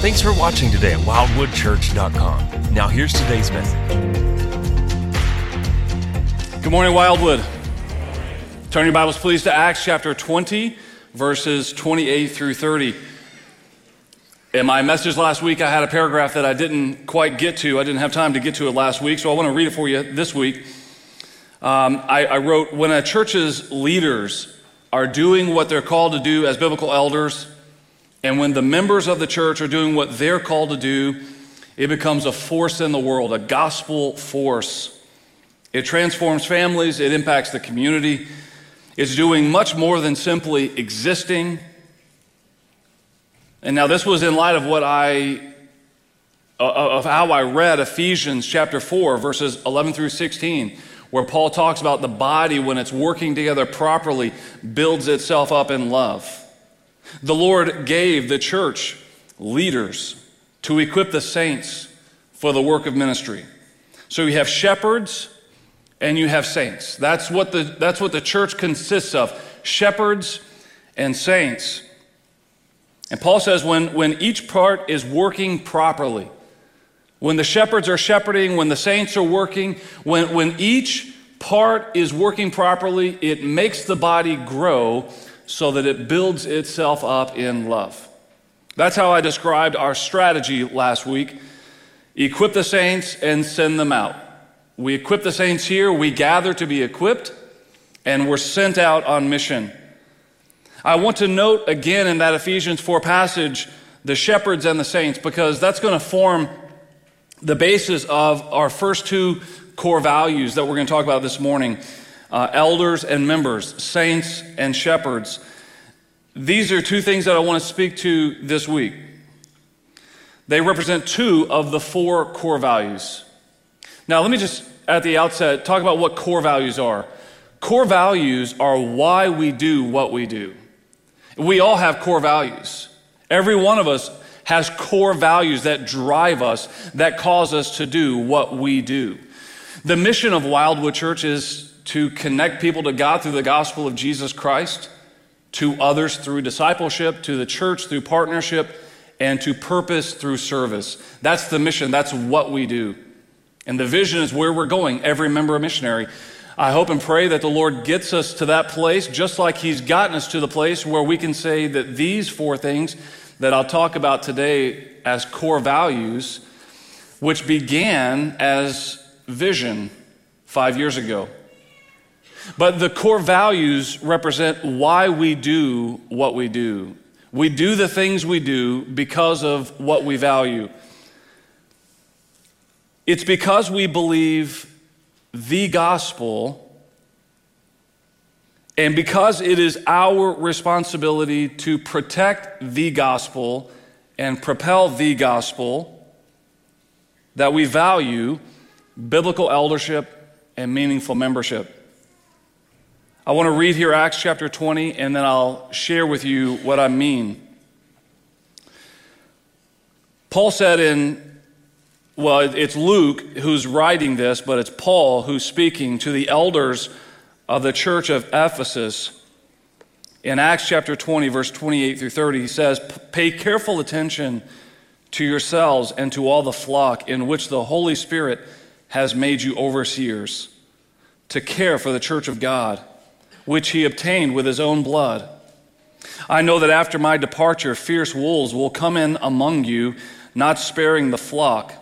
Thanks for watching today at wildwoodchurch.com. Now, here's today's message. Good morning, Wildwood. Turn your Bibles, please, to Acts chapter 20, verses 28 through 30. In my message last week, I had a paragraph that I didn't quite get to. I didn't have time to get to it last week, so I want to read it for you this week. Um, I, I wrote When a church's leaders are doing what they're called to do as biblical elders, and when the members of the church are doing what they're called to do, it becomes a force in the world, a gospel force. It transforms families, it impacts the community. It's doing much more than simply existing and now this was in light of what I uh, uh, of how I read Ephesians chapter 4 verses 11 through 16 where Paul talks about the body when it's working together properly builds itself up in love. The Lord gave the church leaders to equip the saints for the work of ministry. So you have shepherds and you have saints. That's what the, that's what the church consists of shepherds and saints. And Paul says when, when each part is working properly, when the shepherds are shepherding, when the saints are working, when, when each part is working properly, it makes the body grow so that it builds itself up in love. That's how I described our strategy last week equip the saints and send them out. We equip the saints here, we gather to be equipped, and we're sent out on mission. I want to note again in that Ephesians 4 passage the shepherds and the saints because that's going to form the basis of our first two core values that we're going to talk about this morning uh, elders and members, saints and shepherds. These are two things that I want to speak to this week. They represent two of the four core values. Now, let me just at the outset talk about what core values are. Core values are why we do what we do. We all have core values. Every one of us has core values that drive us, that cause us to do what we do. The mission of Wildwood Church is to connect people to God through the gospel of Jesus Christ, to others through discipleship, to the church through partnership, and to purpose through service. That's the mission, that's what we do. And the vision is where we're going, every member of missionary. I hope and pray that the Lord gets us to that place, just like He's gotten us to the place where we can say that these four things that I'll talk about today as core values, which began as vision five years ago. But the core values represent why we do what we do. We do the things we do because of what we value. It's because we believe the gospel. And because it is our responsibility to protect the gospel and propel the gospel, that we value biblical eldership and meaningful membership. I want to read here Acts chapter 20, and then I'll share with you what I mean. Paul said in well, it's Luke who's writing this, but it's Paul who's speaking to the elders of the church of Ephesus. In Acts chapter 20, verse 28 through 30, he says, Pay careful attention to yourselves and to all the flock in which the Holy Spirit has made you overseers, to care for the church of God, which he obtained with his own blood. I know that after my departure, fierce wolves will come in among you, not sparing the flock.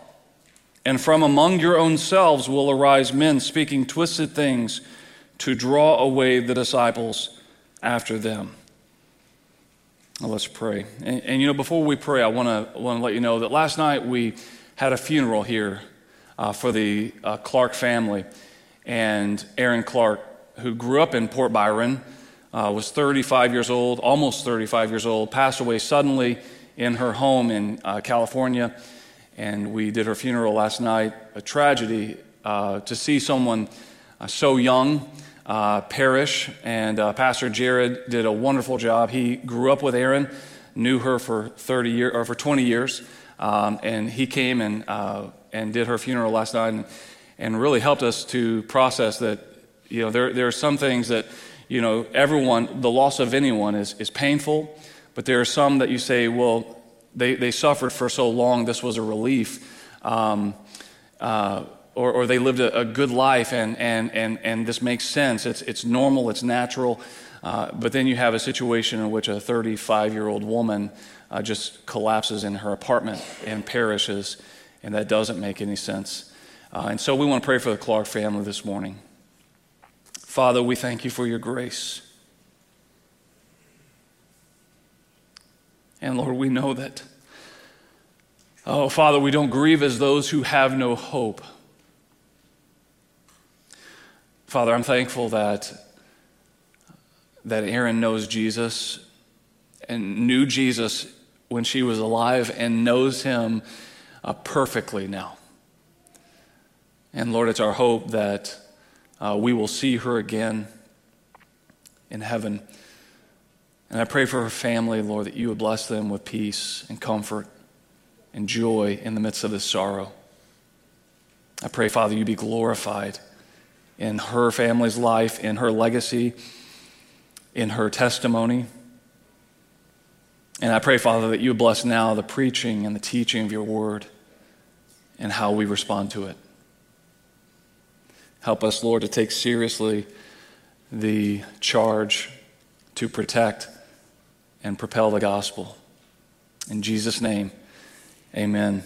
And from among your own selves will arise men speaking twisted things to draw away the disciples after them. Let's pray. And, and, you know, before we pray, I want to want to let you know that last night we had a funeral here uh, for the uh, Clark family, and Erin Clark, who grew up in Port Byron, uh, was 35 years old, almost 35 years old, passed away suddenly in her home in uh, California and we did her funeral last night. A tragedy uh, to see someone uh, so young uh, perish, and Pastor Jared did a wonderful job. He grew up with Erin, knew her for 30 years or for 20 years, um, and he came and and did her funeral last night, and, and really helped us to process that. You know, there there are some things that you know everyone the loss of anyone is is painful, but there are some that you say, well they, they suffered for so long, this was a relief. Um, uh, or, or, they lived a, a, good life, and, and, and, and this makes sense. It's, it's normal, it's natural. Uh, but then you have a situation in which a 35 year old woman uh, just collapses in her apartment and perishes, and that doesn't make any sense. Uh, and so we want to pray for the Clark family this morning. Father, we thank you for your grace. And Lord, we know that, oh, Father, we don't grieve as those who have no hope. Father, I'm thankful that, that Erin knows Jesus and knew Jesus when she was alive and knows him uh, perfectly now. And Lord, it's our hope that uh, we will see her again in heaven. And I pray for her family, Lord, that you would bless them with peace and comfort and joy in the midst of this sorrow. I pray, Father, you be glorified in her family's life, in her legacy, in her testimony. And I pray, Father, that you bless now the preaching and the teaching of your word and how we respond to it. Help us, Lord, to take seriously the charge to protect and propel the gospel. In Jesus' name, amen.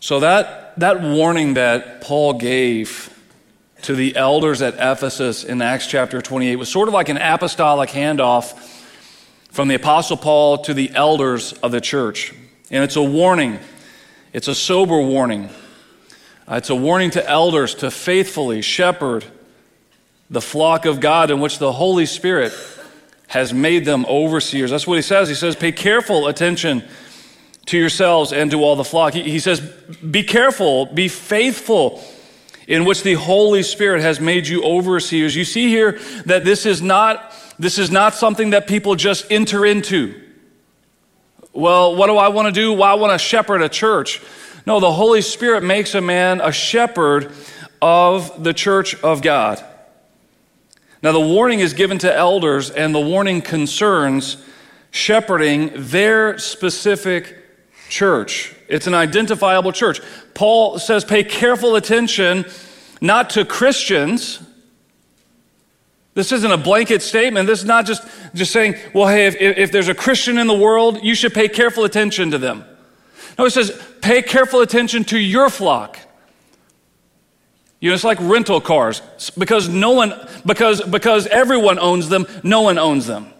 So, that, that warning that Paul gave to the elders at Ephesus in Acts chapter 28 was sort of like an apostolic handoff from the Apostle Paul to the elders of the church. And it's a warning, it's a sober warning. Uh, it's a warning to elders to faithfully shepherd the flock of God in which the Holy Spirit has made them overseers. That's what he says. He says, Pay careful attention to yourselves and to all the flock. He, he says, Be careful, be faithful in which the Holy Spirit has made you overseers. You see here that this is not, this is not something that people just enter into. Well, what do I want to do? Well, I want to shepherd a church. No, the Holy Spirit makes a man a shepherd of the church of God. Now, the warning is given to elders, and the warning concerns shepherding their specific church. It's an identifiable church. Paul says, pay careful attention not to Christians. This isn't a blanket statement. This is not just, just saying, well, hey, if, if there's a Christian in the world, you should pay careful attention to them. No, it says, pay careful attention to your flock. You know, it's like rental cars. Because no one, because, because everyone owns them, no one owns them.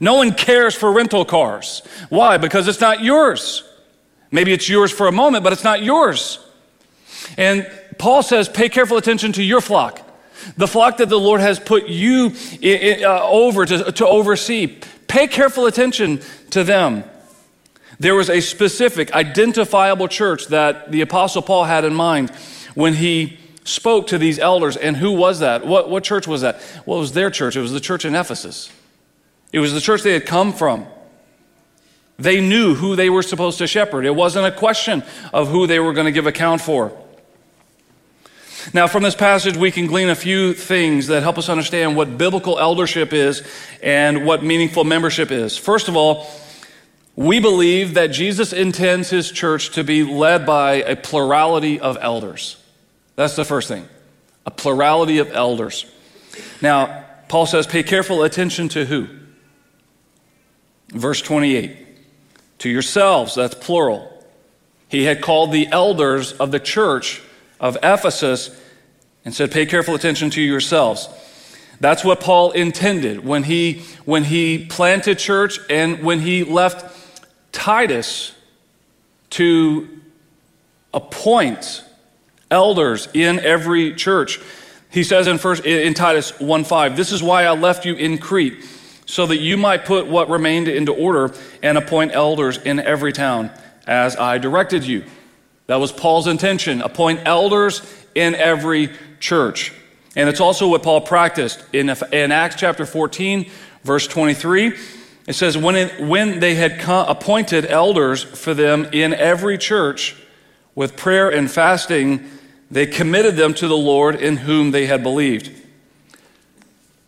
No one cares for rental cars. Why? Because it's not yours. Maybe it's yours for a moment, but it's not yours. And Paul says, pay careful attention to your flock, the flock that the Lord has put you uh, over to, to oversee. Pay careful attention to them. There was a specific, identifiable church that the Apostle Paul had in mind when he spoke to these elders. And who was that? What, what church was that? Well, it was their church. It was the church in Ephesus. It was the church they had come from. They knew who they were supposed to shepherd. It wasn't a question of who they were going to give account for. Now, from this passage, we can glean a few things that help us understand what biblical eldership is and what meaningful membership is. First of all, we believe that Jesus intends his church to be led by a plurality of elders. That's the first thing a plurality of elders. Now, Paul says, pay careful attention to who? Verse 28 To yourselves, that's plural. He had called the elders of the church of Ephesus and said, pay careful attention to yourselves. That's what Paul intended when he, when he planted church and when he left Titus to appoint elders in every church. He says in first in Titus 1:5, "This is why I left you in Crete, so that you might put what remained into order and appoint elders in every town as I directed you." That was Paul's intention, appoint elders in every church. And it's also what Paul practiced in, in Acts chapter 14, verse 23. It says, when, it, when they had appointed elders for them in every church with prayer and fasting, they committed them to the Lord in whom they had believed.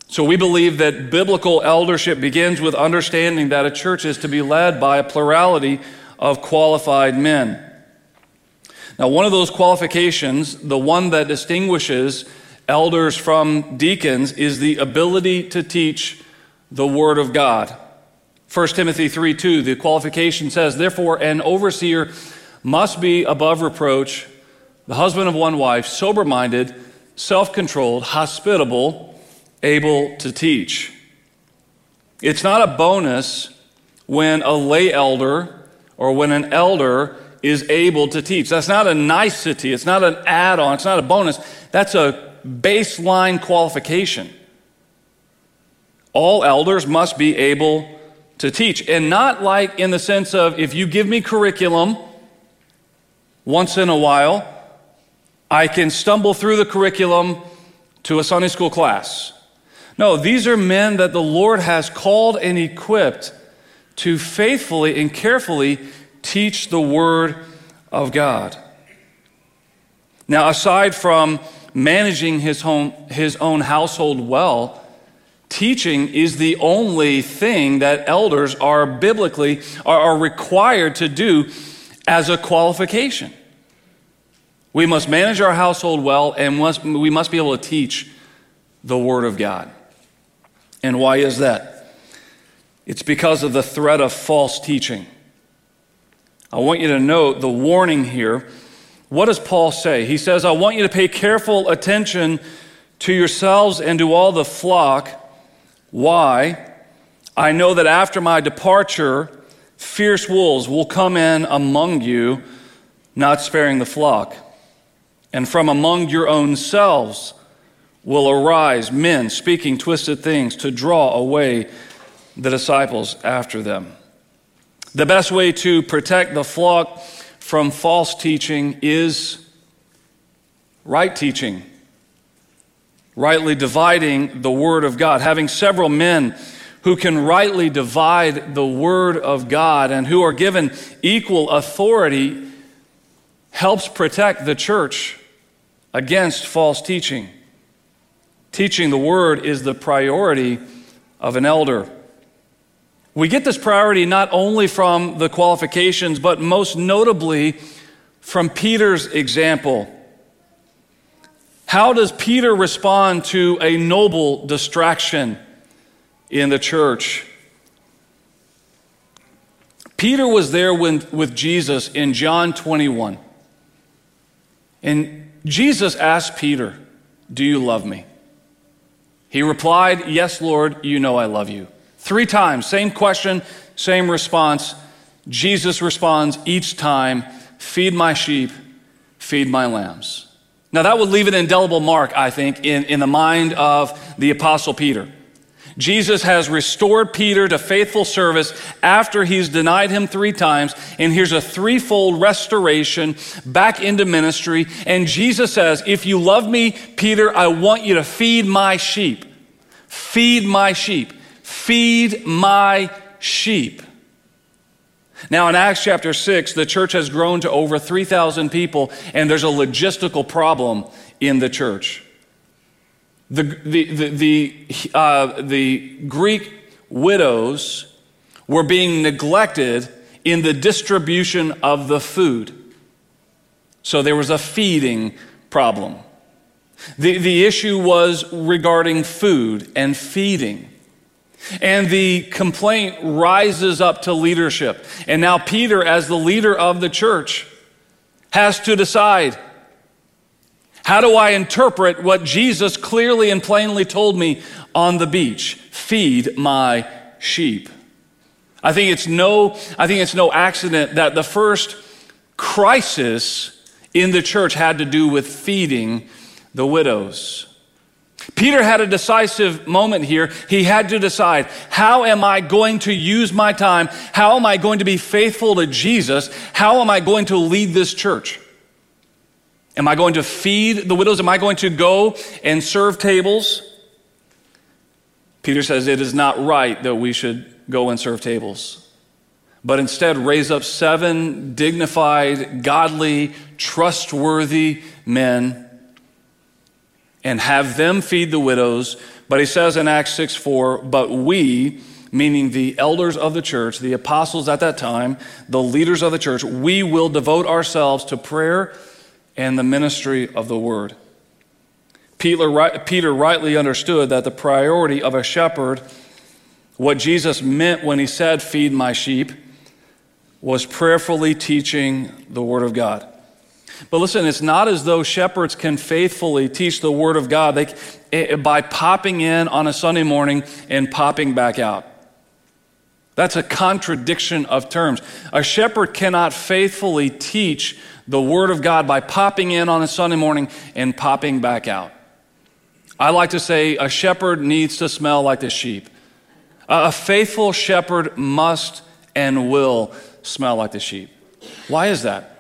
So we believe that biblical eldership begins with understanding that a church is to be led by a plurality of qualified men. Now, one of those qualifications, the one that distinguishes elders from deacons, is the ability to teach the Word of God. 1 Timothy 3 2, the qualification says, Therefore, an overseer must be above reproach, the husband of one wife, sober minded, self controlled, hospitable, able to teach. It's not a bonus when a lay elder or when an elder is able to teach. That's not a nicety, it's not an add on, it's not a bonus. That's a baseline qualification. All elders must be able to teach. And not like in the sense of if you give me curriculum once in a while, I can stumble through the curriculum to a Sunday school class. No, these are men that the Lord has called and equipped to faithfully and carefully teach the Word of God. Now, aside from managing his, home, his own household well, teaching is the only thing that elders are biblically are, required to do as a qualification. We must manage our household well, and must, we must be able to teach the Word of God. And why is that? It's because of the threat of false teaching. I want you to note the warning here. What does Paul say? He says, I want you to pay careful attention to yourselves and to all the flock. Why? I know that after my departure, fierce wolves will come in among you, not sparing the flock. And from among your own selves will arise men speaking twisted things to draw away the disciples after them. The best way to protect the flock from false teaching is right teaching, rightly dividing the Word of God, having several men who can rightly divide the Word of God and who are given equal authority helps protect the church against false teaching. Teaching the Word is the priority of an elder. We get this priority not only from the qualifications, but most notably from Peter's example. How does Peter respond to a noble distraction in the church? Peter was there when, with Jesus in John 21. And Jesus asked Peter, Do you love me? He replied, Yes, Lord, you know I love you. Three times, same question, same response. Jesus responds each time feed my sheep, feed my lambs. Now, that would leave an indelible mark, I think, in, in the mind of the Apostle Peter. Jesus has restored Peter to faithful service after he's denied him three times. And here's a threefold restoration back into ministry. And Jesus says, If you love me, Peter, I want you to feed my sheep. Feed my sheep. Feed my sheep. Now, in Acts chapter 6, the church has grown to over 3,000 people, and there's a logistical problem in the church. The, the, the, the, uh, the Greek widows were being neglected in the distribution of the food. So there was a feeding problem. The, the issue was regarding food and feeding. And the complaint rises up to leadership. And now, Peter, as the leader of the church, has to decide how do I interpret what Jesus clearly and plainly told me on the beach? Feed my sheep. I think it's no, I think it's no accident that the first crisis in the church had to do with feeding the widows. Peter had a decisive moment here. He had to decide how am I going to use my time? How am I going to be faithful to Jesus? How am I going to lead this church? Am I going to feed the widows? Am I going to go and serve tables? Peter says it is not right that we should go and serve tables, but instead raise up seven dignified, godly, trustworthy men and have them feed the widows But he says in Acts 6 4, but we, meaning the elders of the church, the apostles at that time, the leaders of the church, we will devote ourselves to prayer and the ministry of the word. Peter, Peter rightly understood that the priority of a shepherd, what Jesus meant when he said, Feed my sheep, was prayerfully teaching the Word of God. But listen, it's not as though shepherds can faithfully teach the Word of God they, eh, by popping in on a Sunday morning and popping back out. That's a contradiction of terms. A shepherd cannot faithfully teach the Word of God by popping in on a Sunday morning and popping back out. I like to say a shepherd needs to smell like the sheep. A faithful shepherd must and will smell like the sheep. Why is that?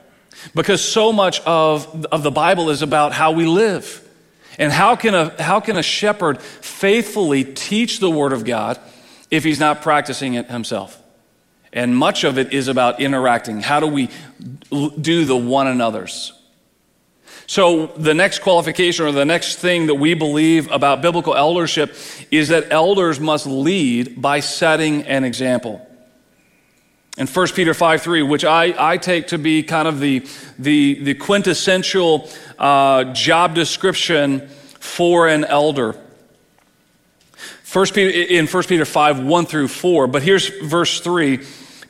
Because so much of, of the Bible is about how we live. And how can, a, how can a shepherd faithfully teach the Word of God if he's not practicing it himself? And much of it is about interacting. How do we do the one another's? So, the next qualification or the next thing that we believe about biblical eldership is that elders must lead by setting an example. In 1 Peter 5 3, which I, I take to be kind of the, the, the quintessential uh, job description for an elder. First Peter, in 1 Peter 5 1 through 4, but here's verse 3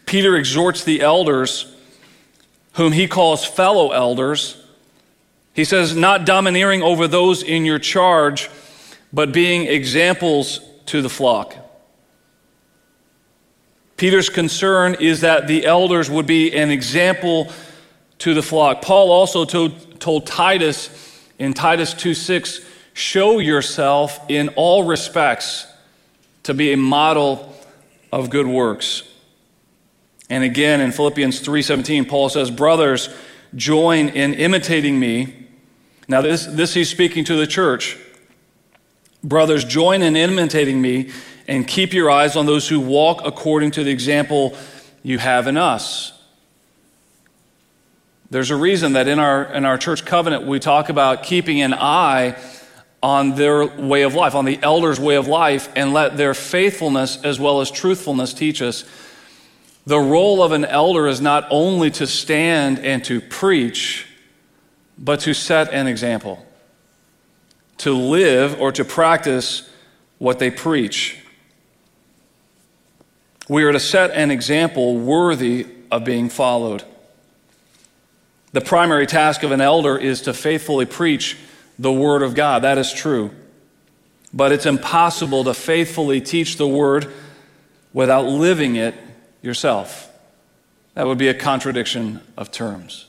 Peter exhorts the elders, whom he calls fellow elders he says, not domineering over those in your charge, but being examples to the flock. Peter's concern is that the elders would be an example to the flock. Paul also told, told Titus in Titus 2 6, show yourself in all respects to be a model of good works. And again in Philippians 3:17 Paul says, "Brothers, join in imitating me now, this, this he's speaking to the church. Brothers, join in imitating me and keep your eyes on those who walk according to the example you have in us. There's a reason that in our, in our church covenant we talk about keeping an eye on their way of life, on the elders' way of life, and let their faithfulness as well as truthfulness teach us. The role of an elder is not only to stand and to preach, but to set an example, to live or to practice what they preach. We are to set an example worthy of being followed. The primary task of an elder is to faithfully preach the Word of God. That is true. But it's impossible to faithfully teach the Word without living it yourself. That would be a contradiction of terms.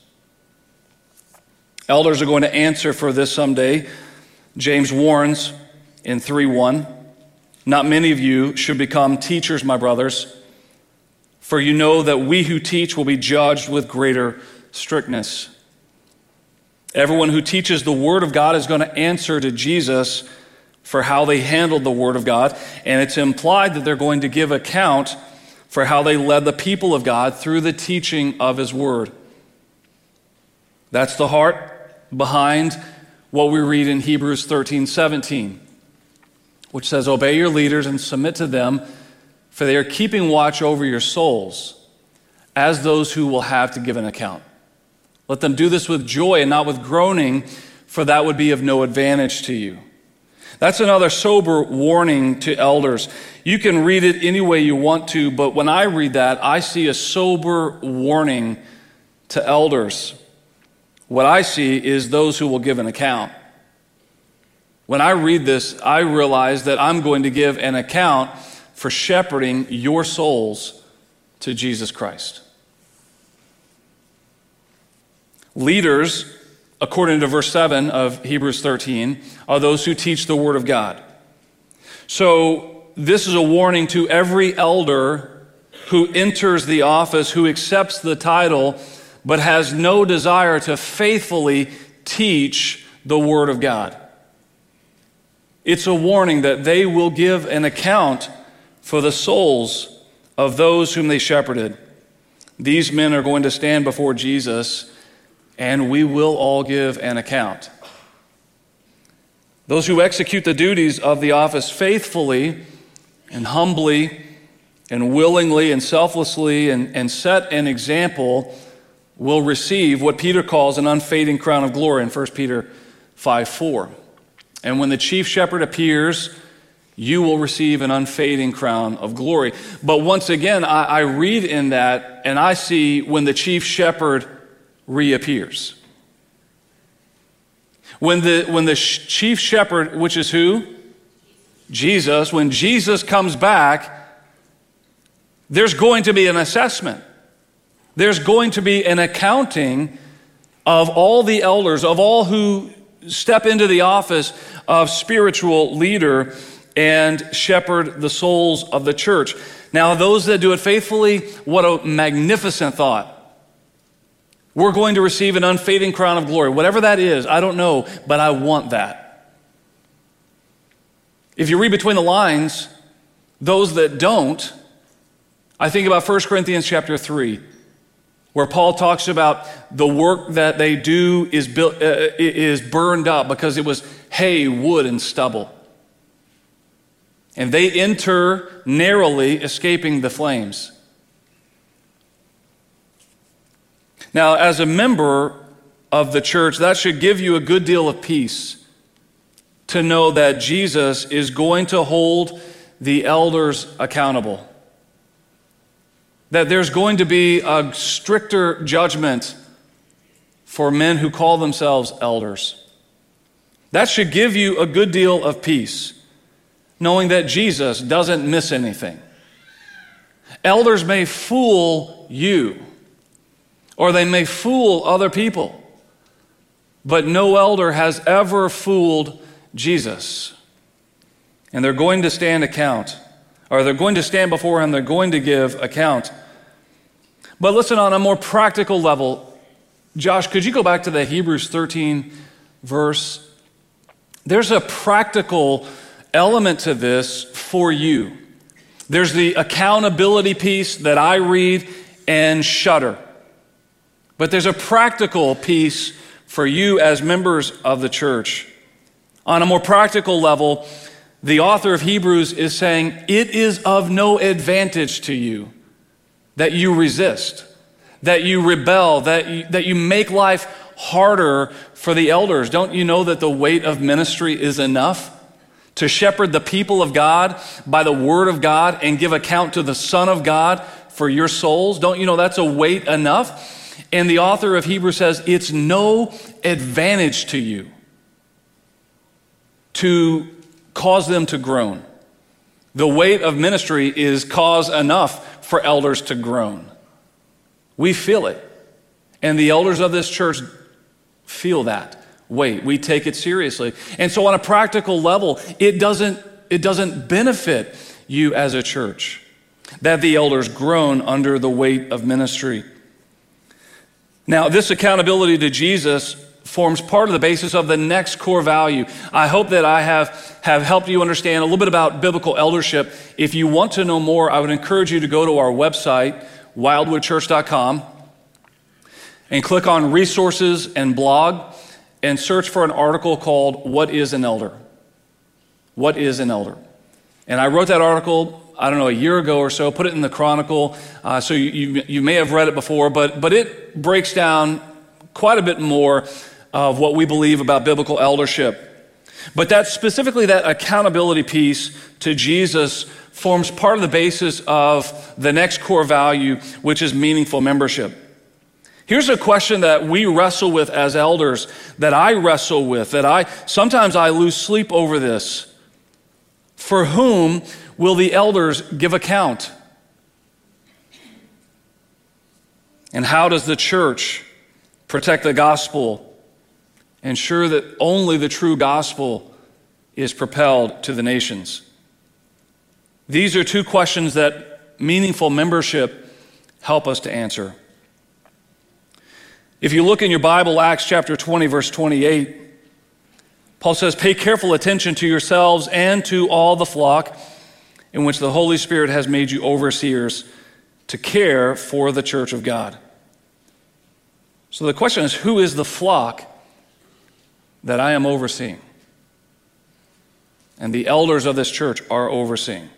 Elders are going to answer for this someday. James warns in 3 1 Not many of you should become teachers, my brothers, for you know that we who teach will be judged with greater strictness. Everyone who teaches the Word of God is going to answer to Jesus for how they handled the Word of God, and it's implied that they're going to give account for how they led the people of God through the teaching of His Word. That's the heart behind what we read in Hebrews 13 17, which says, Obey your leaders and submit to them, for they are keeping watch over your souls as those who will have to give an account. Let them do this with joy and not with groaning, for that would be of no advantage to you. That's another sober warning to elders. You can read it any way you want to, but when I read that, I see a sober warning to elders. What I see is those who will give an account. When I read this, I realize that I'm going to give an account for shepherding your souls to Jesus Christ. Leaders, according to verse 7 of Hebrews 13, are those who teach the Word of God. So, this is a warning to every elder who enters the office, who accepts the title but has no desire to faithfully teach the Word of God. It's a warning that they will give an account for the souls of those whom they shepherded. These men are going to stand before Jesus, and we will all give an account. Those who execute the duties of the office faithfully and humbly and willingly and selflessly and, and set an example will receive what Peter calls an unfading crown of glory in 1 Peter 5 4. And when the chief shepherd appears, you will receive an unfading crown of glory. But once again, I, I read in that and I see when the chief shepherd reappears. When the, when the chief shepherd, which is who? Jesus, when Jesus comes back, there's going to be an assessment. There's going to be an accounting of all the elders, of all who step into the office of spiritual leader and shepherd the souls of the church. Now, those that do it faithfully, what a magnificent thought. We're going to receive an unfading crown of glory. Whatever that is, I don't know, but I want that. If you read between the lines, those that don't, I think about 1 Corinthians chapter 3, where Paul talks about the work that they do is, built, uh, is burned up because it was hay, wood, and stubble. And they enter narrowly, escaping the flames. Now, as a member of the church, that should give you a good deal of peace to know that Jesus is going to hold the elders accountable. That there's going to be a stricter judgment for men who call themselves elders. That should give you a good deal of peace, knowing that Jesus doesn't miss anything. Elders may fool you or they may fool other people. But no elder has ever fooled Jesus. And they're going to stand account, or they're going to stand before him, they're going to give account. But listen, on a more practical level, Josh, could you go back to the Hebrews 13 verse? There's a practical element to this for you. There's the accountability piece that I read and shudder. But there's a practical piece for you as members of the church. On a more practical level, the author of Hebrews is saying, It is of no advantage to you that you resist, that you rebel, that you, that you make life harder for the elders. Don't you know that the weight of ministry is enough? To shepherd the people of God by the word of God and give account to the Son of God for your souls. Don't you know that's a weight enough? And the author of Hebrews says, It's no advantage to you to cause them to groan. The weight of ministry is cause enough for elders to groan. We feel it. And the elders of this church feel that weight. We take it seriously. And so, on a practical level, it doesn't, it doesn't benefit you as a church that the elders groan under the weight of ministry. Now, this accountability to Jesus forms part of the basis of the next core value. I hope that I have, have helped you understand a little bit about biblical eldership. If you want to know more, I would encourage you to go to our website, wildwoodchurch.com, and click on resources and blog and search for an article called What is an Elder? What is an Elder? And I wrote that article I don't know, a year ago or so, put it in the Chronicle. Uh, so you, you, you, may have read it before, but, but it breaks down quite a bit more of what we believe about biblical eldership. But that specifically, that accountability piece to Jesus forms part of the basis of the next core value, which is meaningful membership. Here's a question that we wrestle with as elders, that I wrestle with, that I sometimes I lose sleep over this. For whom will the elders give account? And how does the church protect the gospel, ensure that only the true gospel is propelled to the nations? These are two questions that meaningful membership help us to answer. If you look in your Bible, Acts chapter 20, verse 28, Paul says, Pay careful attention to yourselves and to all the flock in which the Holy Spirit has made you overseers to care for the church of God. So the question is who is the flock that I am overseeing? and the elders of this church are overseeing.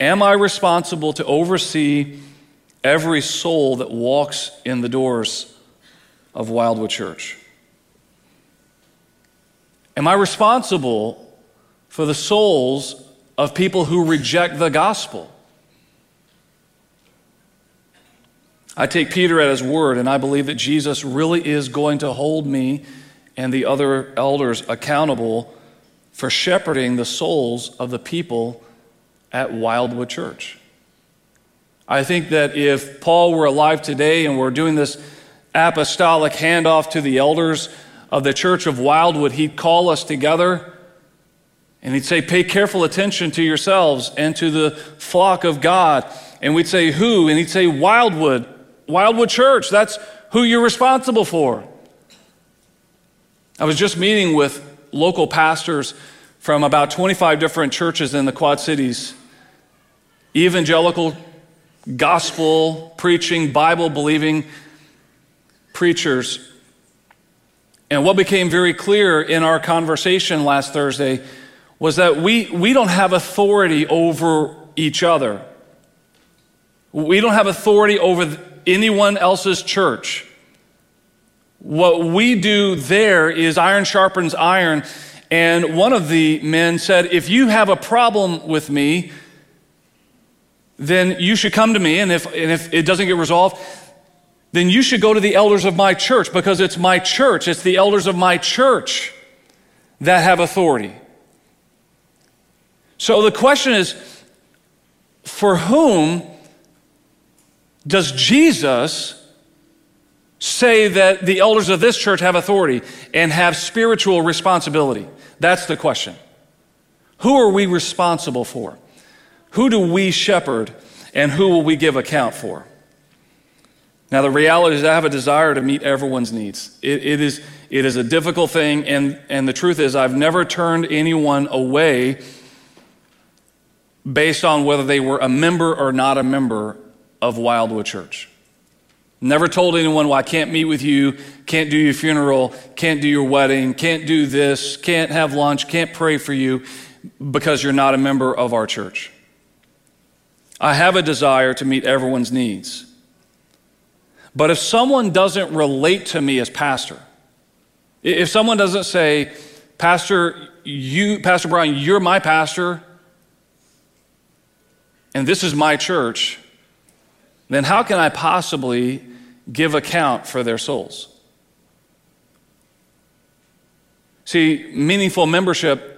Am I responsible to oversee every soul that walks in the doors of Wildwood Church? Am I responsible for the souls of people who reject the gospel? I take Peter at his word, and I believe that Jesus really is going to hold me and the other elders accountable for shepherding the souls of the people at Wildwood Church. I think that if Paul were alive today and we're doing this apostolic handoff to the elders of the church of Wildwood, he'd call us together and he'd say, Pay careful attention to yourselves and to the flock of God. And we'd say, Who? And he'd say, Wildwood, Wildwood Church. That's who you're responsible for. I was just meeting with local pastors from about 25 different churches in the Quad Cities, evangelical, gospel preaching, Bible believing preachers. And what became very clear in our conversation last Thursday was that we, we don't have authority over each other. We don't have authority over anyone else's church. What we do there is iron sharpens iron. And one of the men said, If you have a problem with me, then you should come to me. And if, and if it doesn't get resolved, then you should go to the elders of my church because it's my church. It's the elders of my church that have authority. So the question is for whom does Jesus say that the elders of this church have authority and have spiritual responsibility? That's the question. Who are we responsible for? Who do we shepherd and who will we give account for? Now, the reality is, I have a desire to meet everyone's needs. It, it, is, it is a difficult thing, and, and the truth is, I've never turned anyone away based on whether they were a member or not a member of Wildwood Church. Never told anyone, well, I can't meet with you, can't do your funeral, can't do your wedding, can't do this, can't have lunch, can't pray for you because you're not a member of our church. I have a desire to meet everyone's needs. But if someone doesn't relate to me as pastor, if someone doesn't say, Pastor, you, Pastor Brian, you're my pastor, and this is my church, then how can I possibly give account for their souls. See, meaningful membership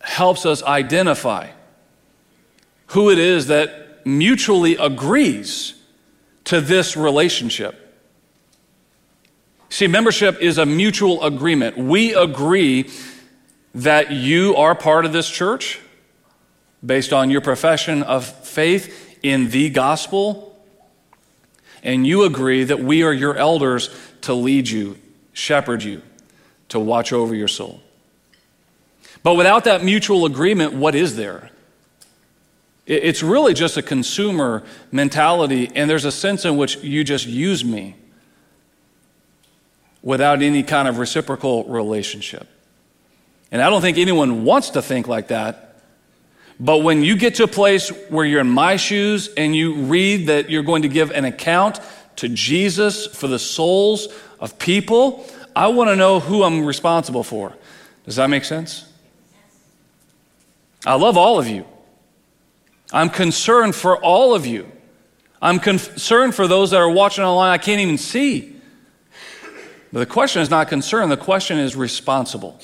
helps us identify who it is that mutually agrees to this relationship. See, membership is a mutual agreement. We agree that you are part of this church based on your profession of faith in the gospel and you agree that we are your elders to lead you, shepherd you, to watch over your soul. But without that mutual agreement, what is there? It's really just a consumer mentality, and there's a sense in which you just use me without any kind of reciprocal relationship. And I don't think anyone wants to think like that but when you get to a place where you're in my shoes and you read that you're going to give an account to Jesus for the souls of people, I want to know who I'm responsible for. Does that make sense? I love all of you. I'm concerned for all of you. I'm concerned for those that are watching online I can't even see. But the question is not concern, the question is responsible.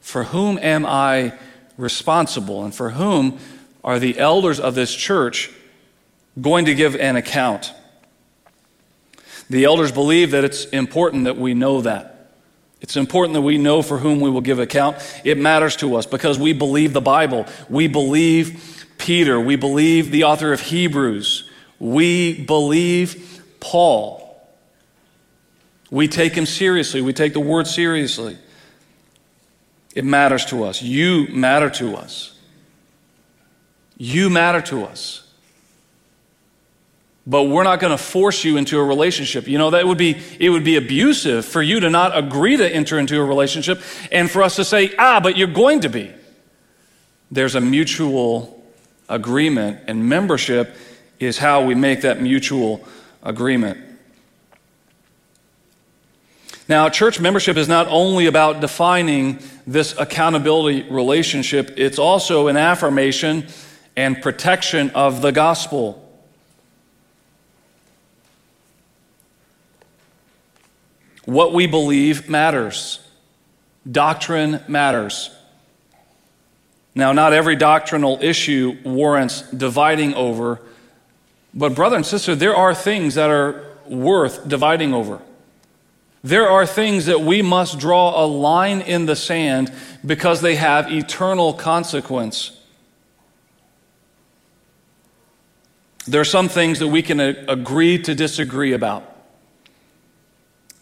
For whom am I responsible and for whom are the elders of this church going to give an account? The elders believe that it's important that we know that. It's important that we know for whom we will give account. It matters to us because we believe the Bible. We believe Peter. We believe the author of Hebrews. We believe Paul. We take him seriously. We take the word seriously. It matters to us. You matter to us. You matter to us. but we're not going to force you into a relationship. You know, that would be, it would be abusive for you to not agree to enter into a relationship and for us to say, ah, but you're going to be. There's a mutual agreement, and membership is how we make that mutual agreement. Now, church membership is not only about defining this accountability relationship, it's also an affirmation and protection of the gospel. What we believe matters. Doctrine matters. Now, not every doctrinal issue warrants dividing over, but, brother and sister, there are things that are worth dividing over. There are things that we must draw a line in the sand because they have eternal consequence. There are some things that we can agree to disagree about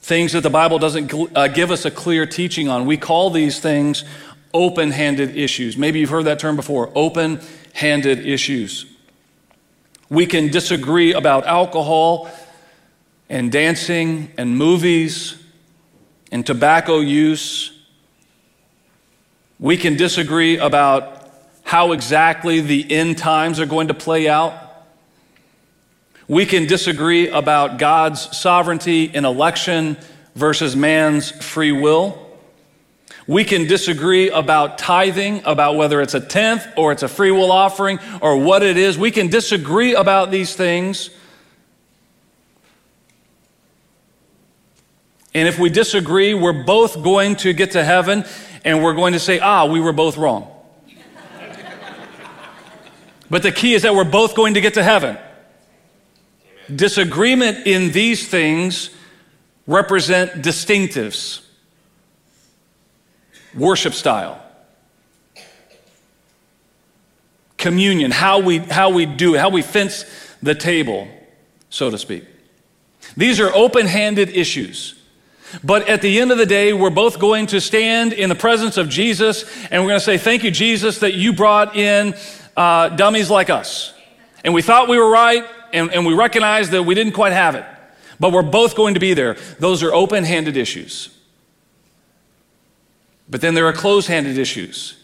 things that the Bible doesn't uh, give us a clear teaching on. We call these things open handed issues. Maybe you've heard that term before open handed issues. We can disagree about alcohol and dancing and movies and tobacco use. We can disagree about how exactly the end times are going to play out. We can disagree about God's sovereignty in election versus man's free will. We can disagree about tithing, about whether it's a tenth or it's a free will offering or what it is. We can disagree about these things. And if we disagree, we're both going to get to heaven and we're going to say, ah, we were both wrong. but the key is that we're both going to get to heaven. Disagreement in these things represent distinctives, worship style, communion, how we, how we do it, how we fence the table, so to speak. These are open handed issues. But at the end of the day, we're both going to stand in the presence of Jesus and we're going to say, Thank you, Jesus, that you brought in uh, dummies like us. And we thought we were right, and, and we recognized that we didn't quite have it, but we're both going to be there. Those are open handed issues. But then there are closed handed issues.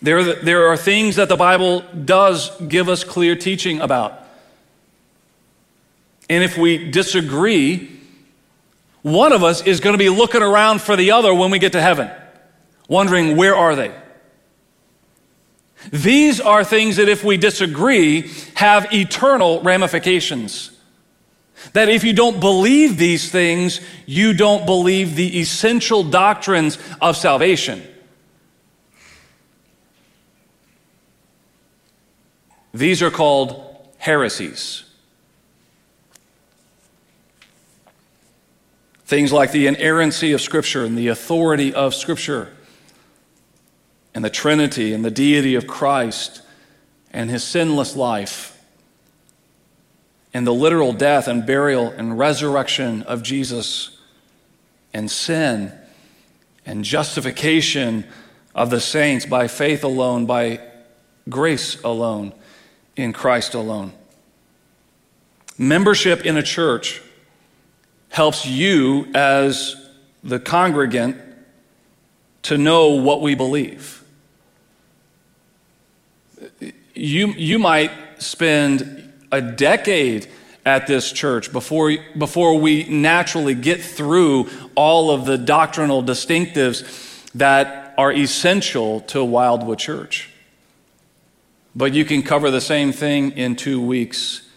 There, there are things that the Bible does give us clear teaching about. And if we disagree, one of us is going to be looking around for the other when we get to heaven, wondering, where are they? These are things that, if we disagree, have eternal ramifications. That if you don't believe these things, you don't believe the essential doctrines of salvation. These are called heresies. Things like the inerrancy of Scripture and the authority of Scripture and the Trinity and the deity of Christ and his sinless life and the literal death and burial and resurrection of Jesus and sin and justification of the saints by faith alone, by grace alone, in Christ alone. Membership in a church helps you as the congregant to know what we believe you, you might spend a decade at this church before, before we naturally get through all of the doctrinal distinctives that are essential to Wildwood Church. But you can cover the same thing in two weeks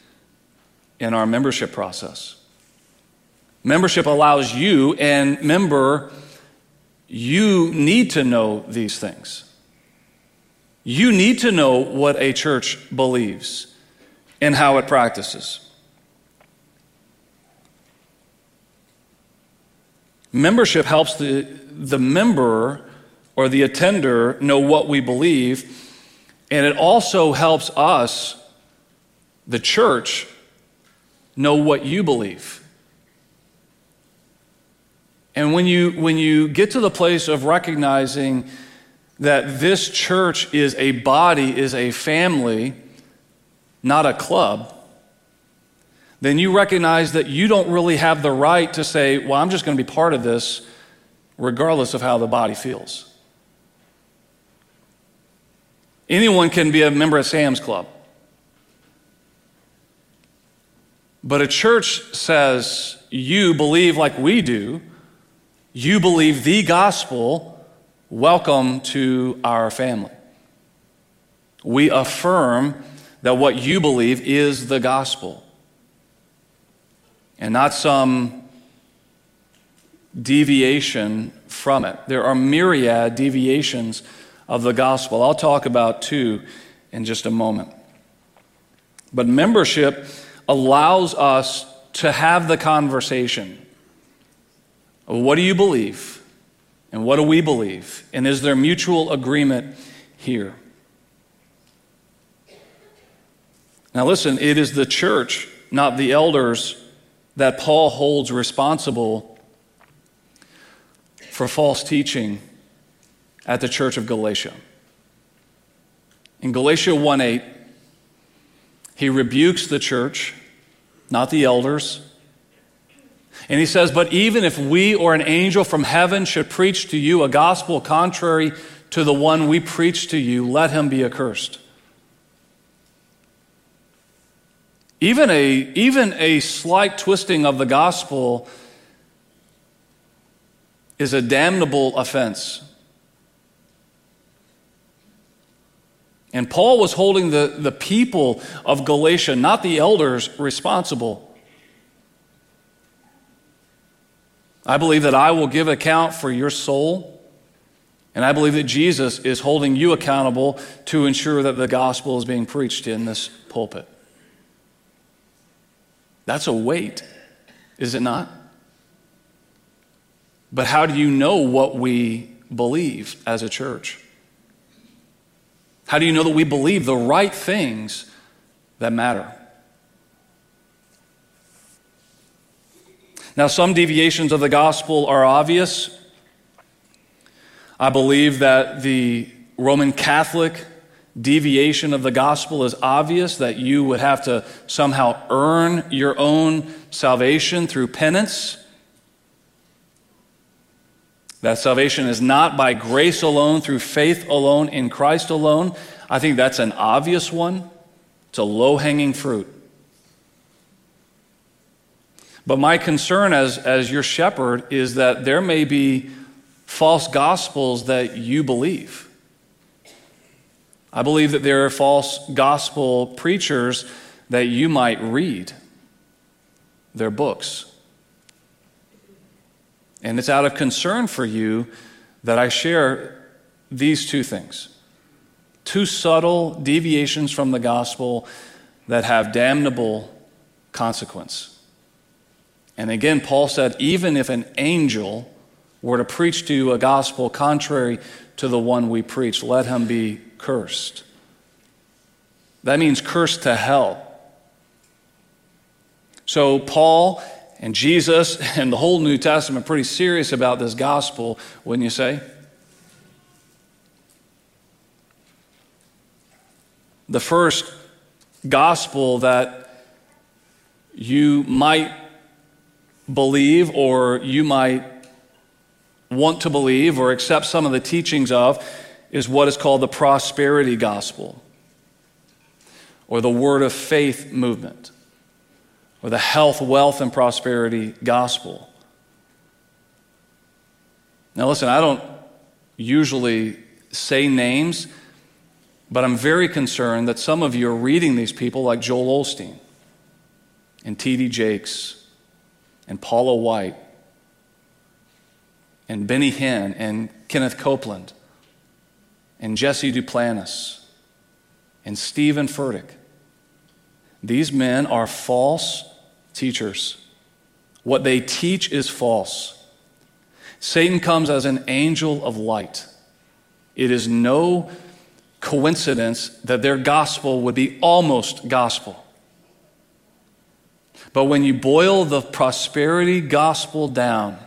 in our membership process. Membership allows you, and member, you need to know these things. You need to know what a church believes and how it practices. Membership helps the, the member or the attender know what we believe, and it also helps us, the church, know what you believe. And when you, when you get to the place of recognizing that this church is a body, is a family, not a club, then you recognize that you don't really have the right to say, well, I'm just going to be part of this regardless of how the body feels. Anyone can be a member of Sam's Club. But a church says, you believe like we do, you believe the gospel, welcome to our family. We affirm that what you believe is the gospel and not some deviation from it. There are myriad deviations of the gospel. I'll talk about two in just a moment. But membership allows us to have the conversation. What do you believe? And what do we believe? And is there mutual agreement here? Now, listen, it is the church, not the elders, that Paul holds responsible for false teaching at the church of Galatia. In Galatians 1 8, he rebukes the church, not the elders. And he says, But even if we or an angel from heaven should preach to you a gospel contrary to the one we preach to you, let him be accursed. Even a, even a slight twisting of the gospel is a damnable offense. And Paul was holding the, the people of Galatia, not the elders, responsible. I believe that I will give account for your soul. And I believe that Jesus is holding you accountable to ensure that the gospel is being preached in this pulpit. That's a weight, is it not? But how do you know what we believe as a church? How do you know that we believe the right things that matter? Now, some deviations of the gospel are obvious. I believe that the Roman Catholic deviation of the gospel is obvious, that you would have to somehow earn your own salvation through penance. That salvation is not by grace alone, through faith alone, in Christ alone. I think that's an obvious one. It's a low hanging fruit. But my concern as, as your shepherd is that there may be false gospels that you believe. I believe that there are false gospel preachers that you might read their books. And it's out of concern for you that I share these two things two subtle deviations from the gospel that have damnable consequence. And again, Paul said, even if an angel were to preach to you a gospel contrary to the one we preach, let him be cursed. That means cursed to hell. So, Paul and Jesus and the whole New Testament pretty serious about this gospel, wouldn't you say? The first gospel that you might believe or you might want to believe or accept some of the teachings of is what is called the prosperity gospel or the word of faith movement or the health, wealth, and prosperity gospel. Now, listen, I don't usually say names, but I'm very concerned that some of you are reading these people like Joel Osteen and T.D. Jakes and Paula White and Benny Hinn and Kenneth Copeland and Jesse Duplantis and Steven Furtick. These men are false teachers. What they teach is false. Satan comes as an angel of light. It is no coincidence that their gospel would be almost gospel. But when you boil the prosperity gospel down,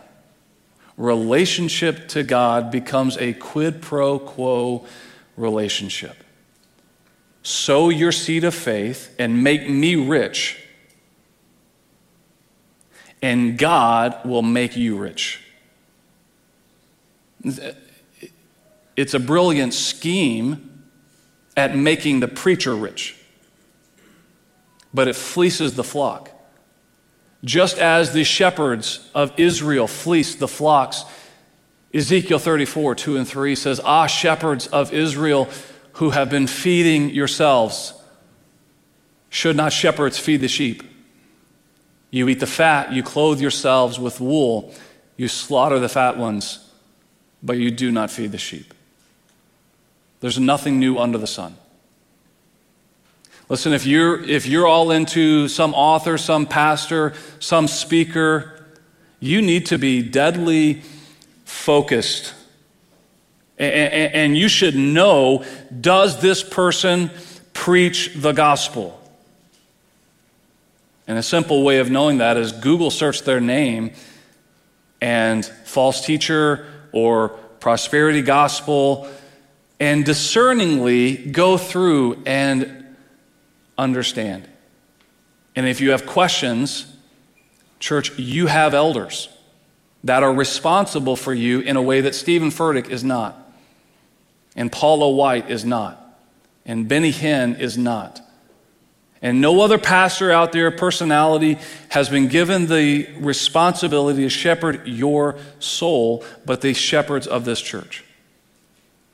relationship to God becomes a quid pro quo relationship. sow your seed of faith and make me rich, and God will make you rich. It's a brilliant scheme at making the preacher rich, but it fleeces the flock. Just as the shepherds of Israel fleeced the flocks, Ezekiel 34, 2 and 3 says, Ah, shepherds of Israel who have been feeding yourselves, should not shepherds feed the sheep? You eat the fat, you clothe yourselves with wool, you slaughter the fat ones, but you do not feed the sheep. There's nothing new under the sun. Listen, if you're, if you're all into some author, some pastor, some speaker, you need to be deadly focused. And, and you should know does this person preach the gospel? And a simple way of knowing that is Google search their name and false teacher or prosperity gospel and discerningly go through and understand. And if you have questions, church, you have elders that are responsible for you in a way that Steven Furtick is not, and Paula White is not, and Benny Hinn is not. And no other pastor out there, personality, has been given the responsibility to shepherd your soul, but the shepherds of this church.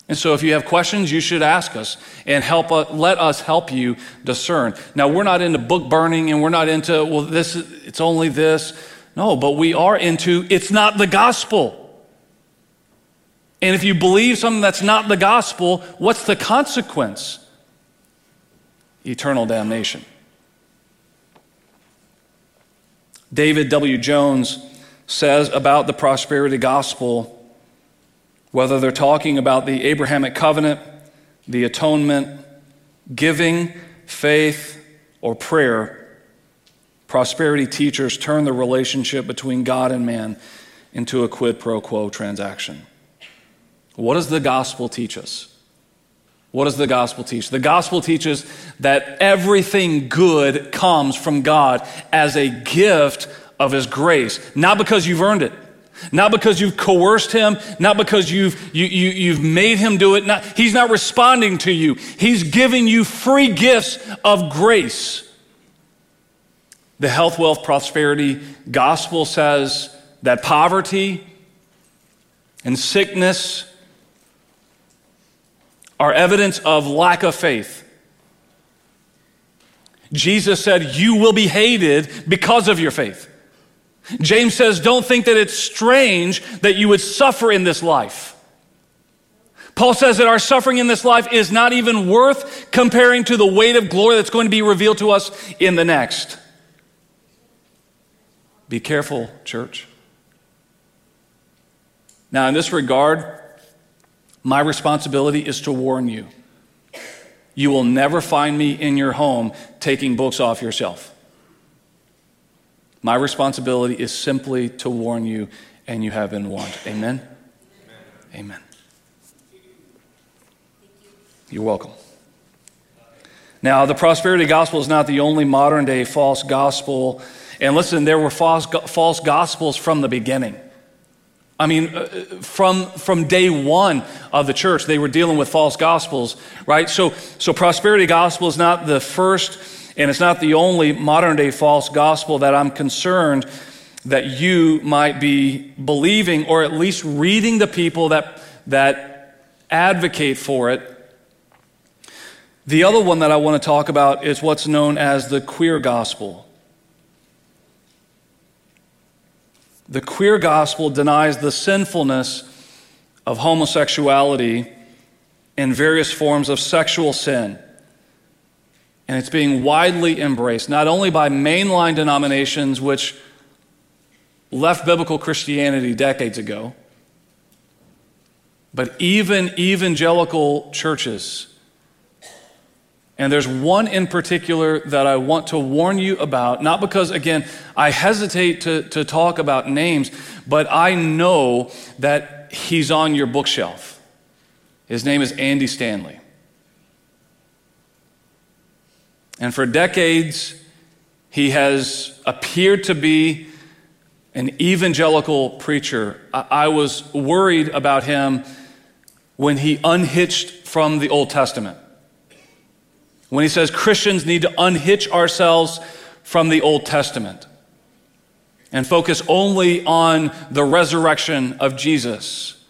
And so, if you have questions, you should ask us and help. Uh, let us help you discern. Now, we're not into book burning, and we're not into well, this. It's only this. No, but we are into it's not the gospel. And if you believe something that's not the gospel, what's the consequence? eternal damnation. David W. Jones says about the prosperity gospel, whether they're talking about the Abrahamic covenant, the atonement, giving, faith, or prayer, prosperity teachers turn the relationship between God and man into a quid pro quo transaction. What does the gospel teach us? What does the gospel teach? The gospel teaches that everything good comes from God as a gift of His grace, not because you've earned it. Not because you've coerced him, not because you've, you, you, you've made him do it. Not, he's not responding to you. He's giving you free gifts of grace. The health, wealth, prosperity gospel says that poverty and sickness are evidence of lack of faith. Jesus said, You will be hated because of your faith. James says, Don't think that it's strange that you would suffer in this life. Paul says that our suffering in this life is not even worth comparing to the weight of glory that's going to be revealed to us in the next. Be careful, church. Now, in this regard, my responsibility is to warn you. You will never find me in your home taking books off your shelf. My responsibility is simply to warn you, and you have been warned. Amen? Amen. Amen. You're welcome. Now, the prosperity gospel is not the only modern day false gospel. And listen, there were false, false gospels from the beginning. I mean, uh, from, from day one of the church, they were dealing with false gospels, right? So, so prosperity gospel is not the first and it's not the only modern day false gospel that I'm concerned that you might be believing or at least reading the people that, that advocate for it. The other one that I want to talk about is what's known as the queer gospel. The queer gospel denies the sinfulness of homosexuality and various forms of sexual sin. And it's being widely embraced, not only by mainline denominations, which left biblical Christianity decades ago, but even evangelical churches and there's one in particular that I want to warn you about, not because, again, I hesitate to, to talk about names, but I know that he's on your bookshelf. His name is Andy Stanley. And for decades, he has appeared to be an evangelical preacher. I, was worried about him when he unhitched from the Old Testament. When he says Christians need to unhitch ourselves from the Old Testament and focus only on the resurrection of Jesus.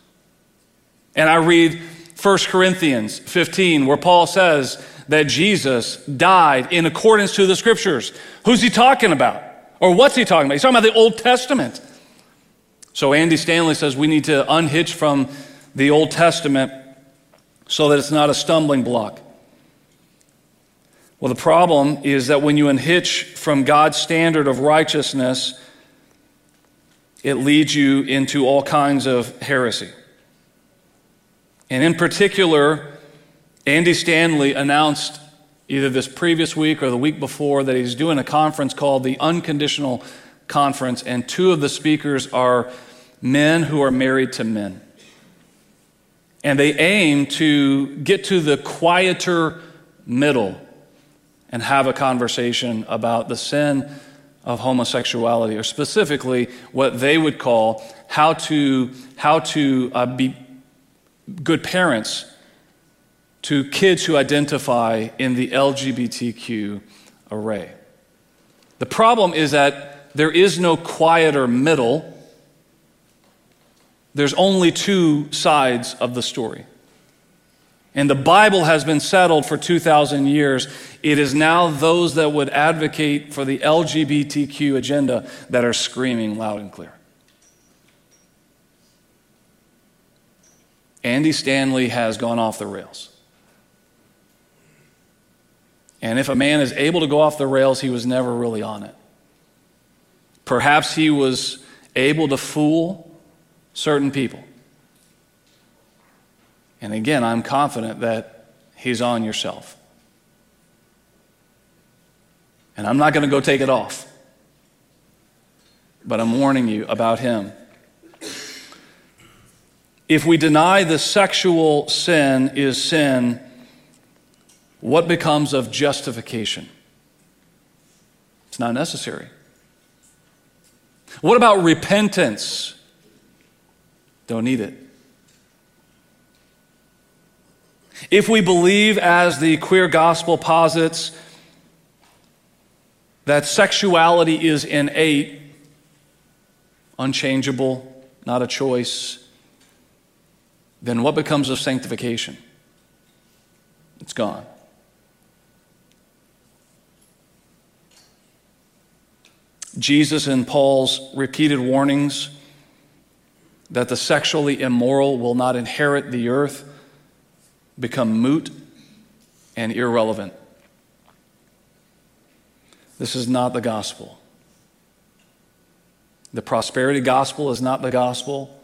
And I read 1 Corinthians 15, where Paul says that Jesus died in accordance to the scriptures. Who's he talking about? Or what's he talking about? He's talking about the Old Testament. So Andy Stanley says we need to unhitch from the Old Testament so that it's not a stumbling block. Well, the problem is that when you unhitch from God's standard of righteousness, it leads you into all kinds of heresy. And in particular, Andy Stanley announced either this previous week or the week before that he's doing a conference called the Unconditional Conference, and two of the speakers are men who are married to men. And they aim to get to the quieter middle and have a conversation about the sin of homosexuality, or specifically what they would call how to, how to uh, be good parents to kids who identify in the LGBTQ array. The problem is that there is no quieter middle. There's only two sides of the story. And the Bible has been settled for 2,000 years. It is now those that would advocate for the LGBTQ agenda that are screaming loud and clear. Andy Stanley has gone off the rails. And if a man is able to go off the rails, he was never really on it. Perhaps he was able to fool certain people. And again, I'm confident that he's on yourself. And I'm not going to go take it off. But I'm warning you about him. If we deny the sexual sin is sin, what becomes of justification? It's not necessary. What about repentance? Don't need it. If we believe, as the queer gospel posits, that sexuality is innate, unchangeable, not a choice, then what becomes of sanctification? It's gone. Jesus and Paul's repeated warnings that the sexually immoral will not inherit the earth become moot and irrelevant. This is not the gospel. The prosperity gospel is not the gospel,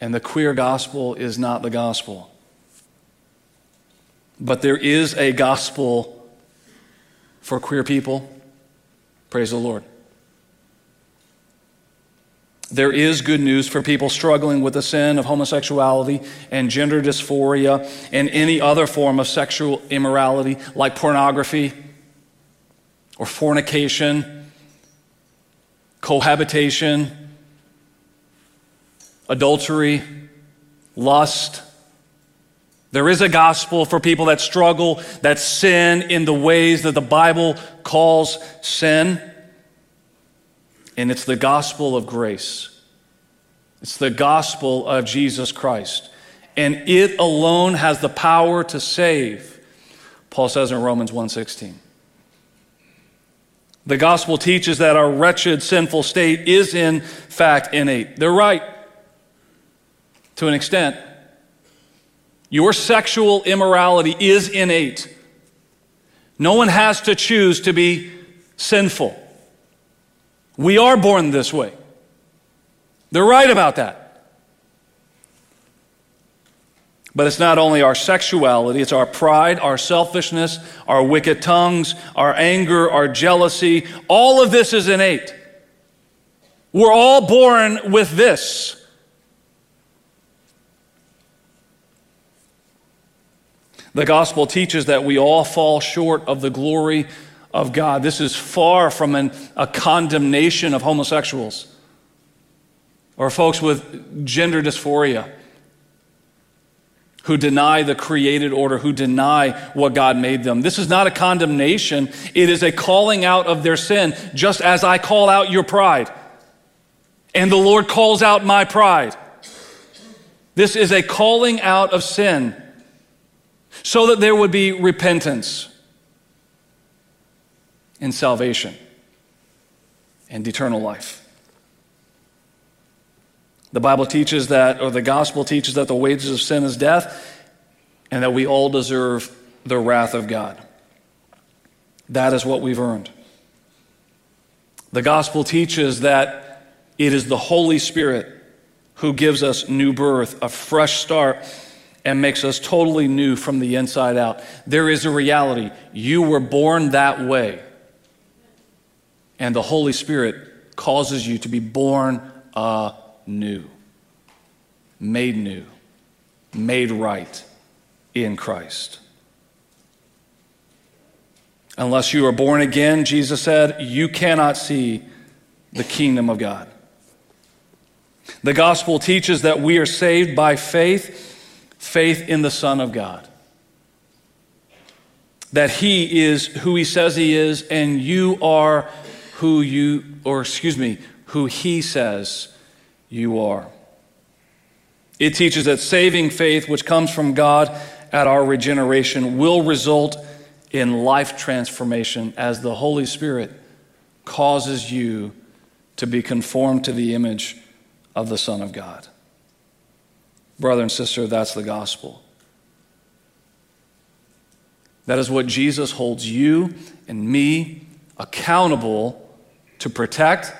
and the queer gospel is not the gospel. But there is a gospel for queer people. Praise the Lord. There is good news for people struggling with the sin of homosexuality and gender dysphoria and any other form of sexual immorality like pornography or fornication, cohabitation, adultery, lust. There is a gospel for people that struggle, that sin in the ways that the Bible calls sin and it's the gospel of grace. It's the gospel of Jesus Christ. And it alone has the power to save, Paul says in Romans 1:16. The gospel teaches that our wretched, sinful state is in fact innate. They're right to an extent. Your sexual immorality is innate. No one has to choose to be sinful. We are born this way. They're right about that. But it's not only our sexuality, it's our pride, our selfishness, our wicked tongues, our anger, our jealousy. All of this is innate. We're all born with this. The gospel teaches that we all fall short of the glory of God. This is far from an, a condemnation of homosexuals or folks with gender dysphoria who deny the created order, who deny what God made them. This is not a condemnation, it is a calling out of their sin, just as I call out your pride. And the Lord calls out my pride. This is a calling out of sin so that there would be repentance and salvation and eternal life. The Bible teaches that, or the gospel teaches that the wages of sin is death and that we all deserve the wrath of God. That is what we've earned. The gospel teaches that it is the Holy Spirit who gives us new birth, a fresh start, and makes us totally new from the inside out. There is a reality. You were born that way. And the Holy Spirit causes you to be born anew new, made new, made right in Christ. Unless you are born again, Jesus said, you cannot see the kingdom of God. The gospel teaches that we are saved by faith, faith in the Son of God. That he is who he says he is, and you are who you, or excuse me, who he says you are. It teaches that saving faith, which comes from God at our regeneration, will result in life transformation as the Holy Spirit causes you to be conformed to the image of the Son of God. Brother and sister, that's the gospel. That is what Jesus holds you and me accountable to protect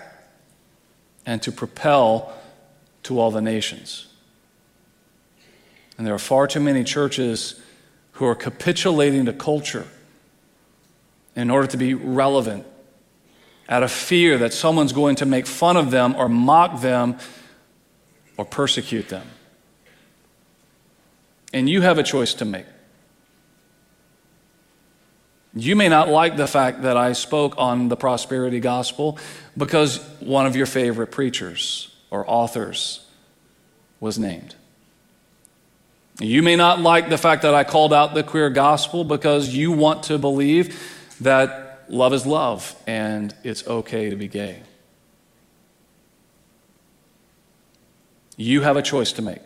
and to propel to all the nations. And there are far too many churches who are capitulating to culture in order to be relevant out of fear that someone's going to make fun of them or mock them or persecute them. And you have a choice to make. You may not like the fact that I spoke on the prosperity gospel because one of your favorite preachers or authors was named. You may not like the fact that I called out the queer gospel because you want to believe that love is love and it's okay to be gay. You have a choice to make.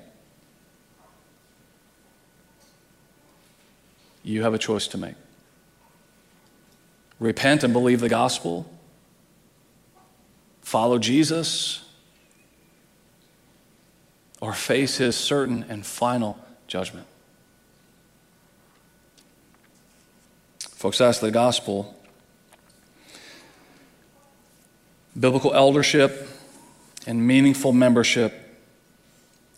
You have a choice to make. Repent and believe the gospel. Follow Jesus or face his certain and final judgment. Folks, that's the gospel. Biblical eldership and meaningful membership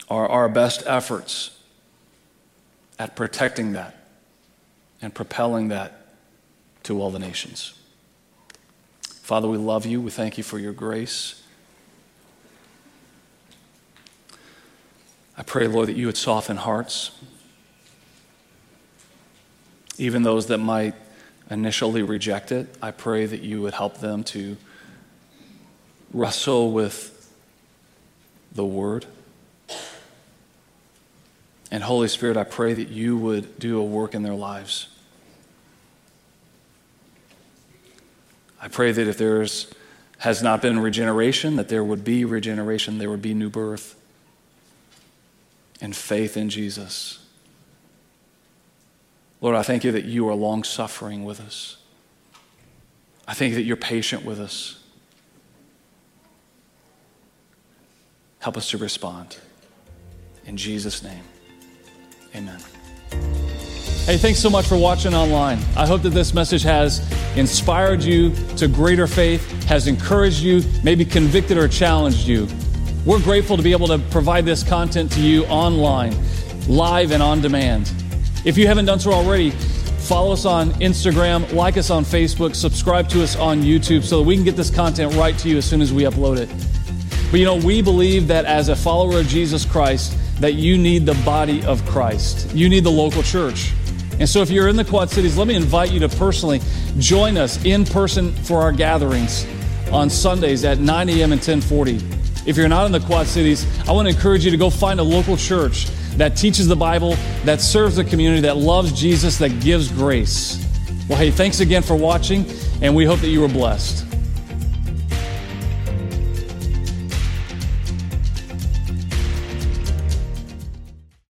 are our best efforts at protecting that and propelling that to all the nations. Father, we love you. We thank you for your grace. I pray, Lord, that you would soften hearts, even those that might initially reject it. I pray that you would help them to wrestle with the Word. And Holy Spirit, I pray that you would do a work in their lives. I pray that if there has not been regeneration, that there would be regeneration, there would be new birth and faith in Jesus. Lord, I thank you that you are long suffering with us. I thank you that you're patient with us. Help us to respond. In Jesus' name, amen. Hey, thanks so much for watching online. I hope that this message has inspired you to greater faith, has encouraged you, maybe convicted or challenged you. We're grateful to be able to provide this content to you online, live and on demand. If you haven't done so already, follow us on Instagram, like us on Facebook, subscribe to us on YouTube so that we can get this content right to you as soon as we upload it. But you know, we believe that as a follower of Jesus Christ, that you need the body of Christ. You need the local church. And so if you're in the Quad Cities, let me invite you to personally join us in person for our gatherings on Sundays at 9 a.m. and 1040. If you're not in the Quad Cities, I want to encourage you to go find a local church that teaches the Bible, that serves the community, that loves Jesus, that gives grace. Well, hey, thanks again for watching, and we hope that you were blessed.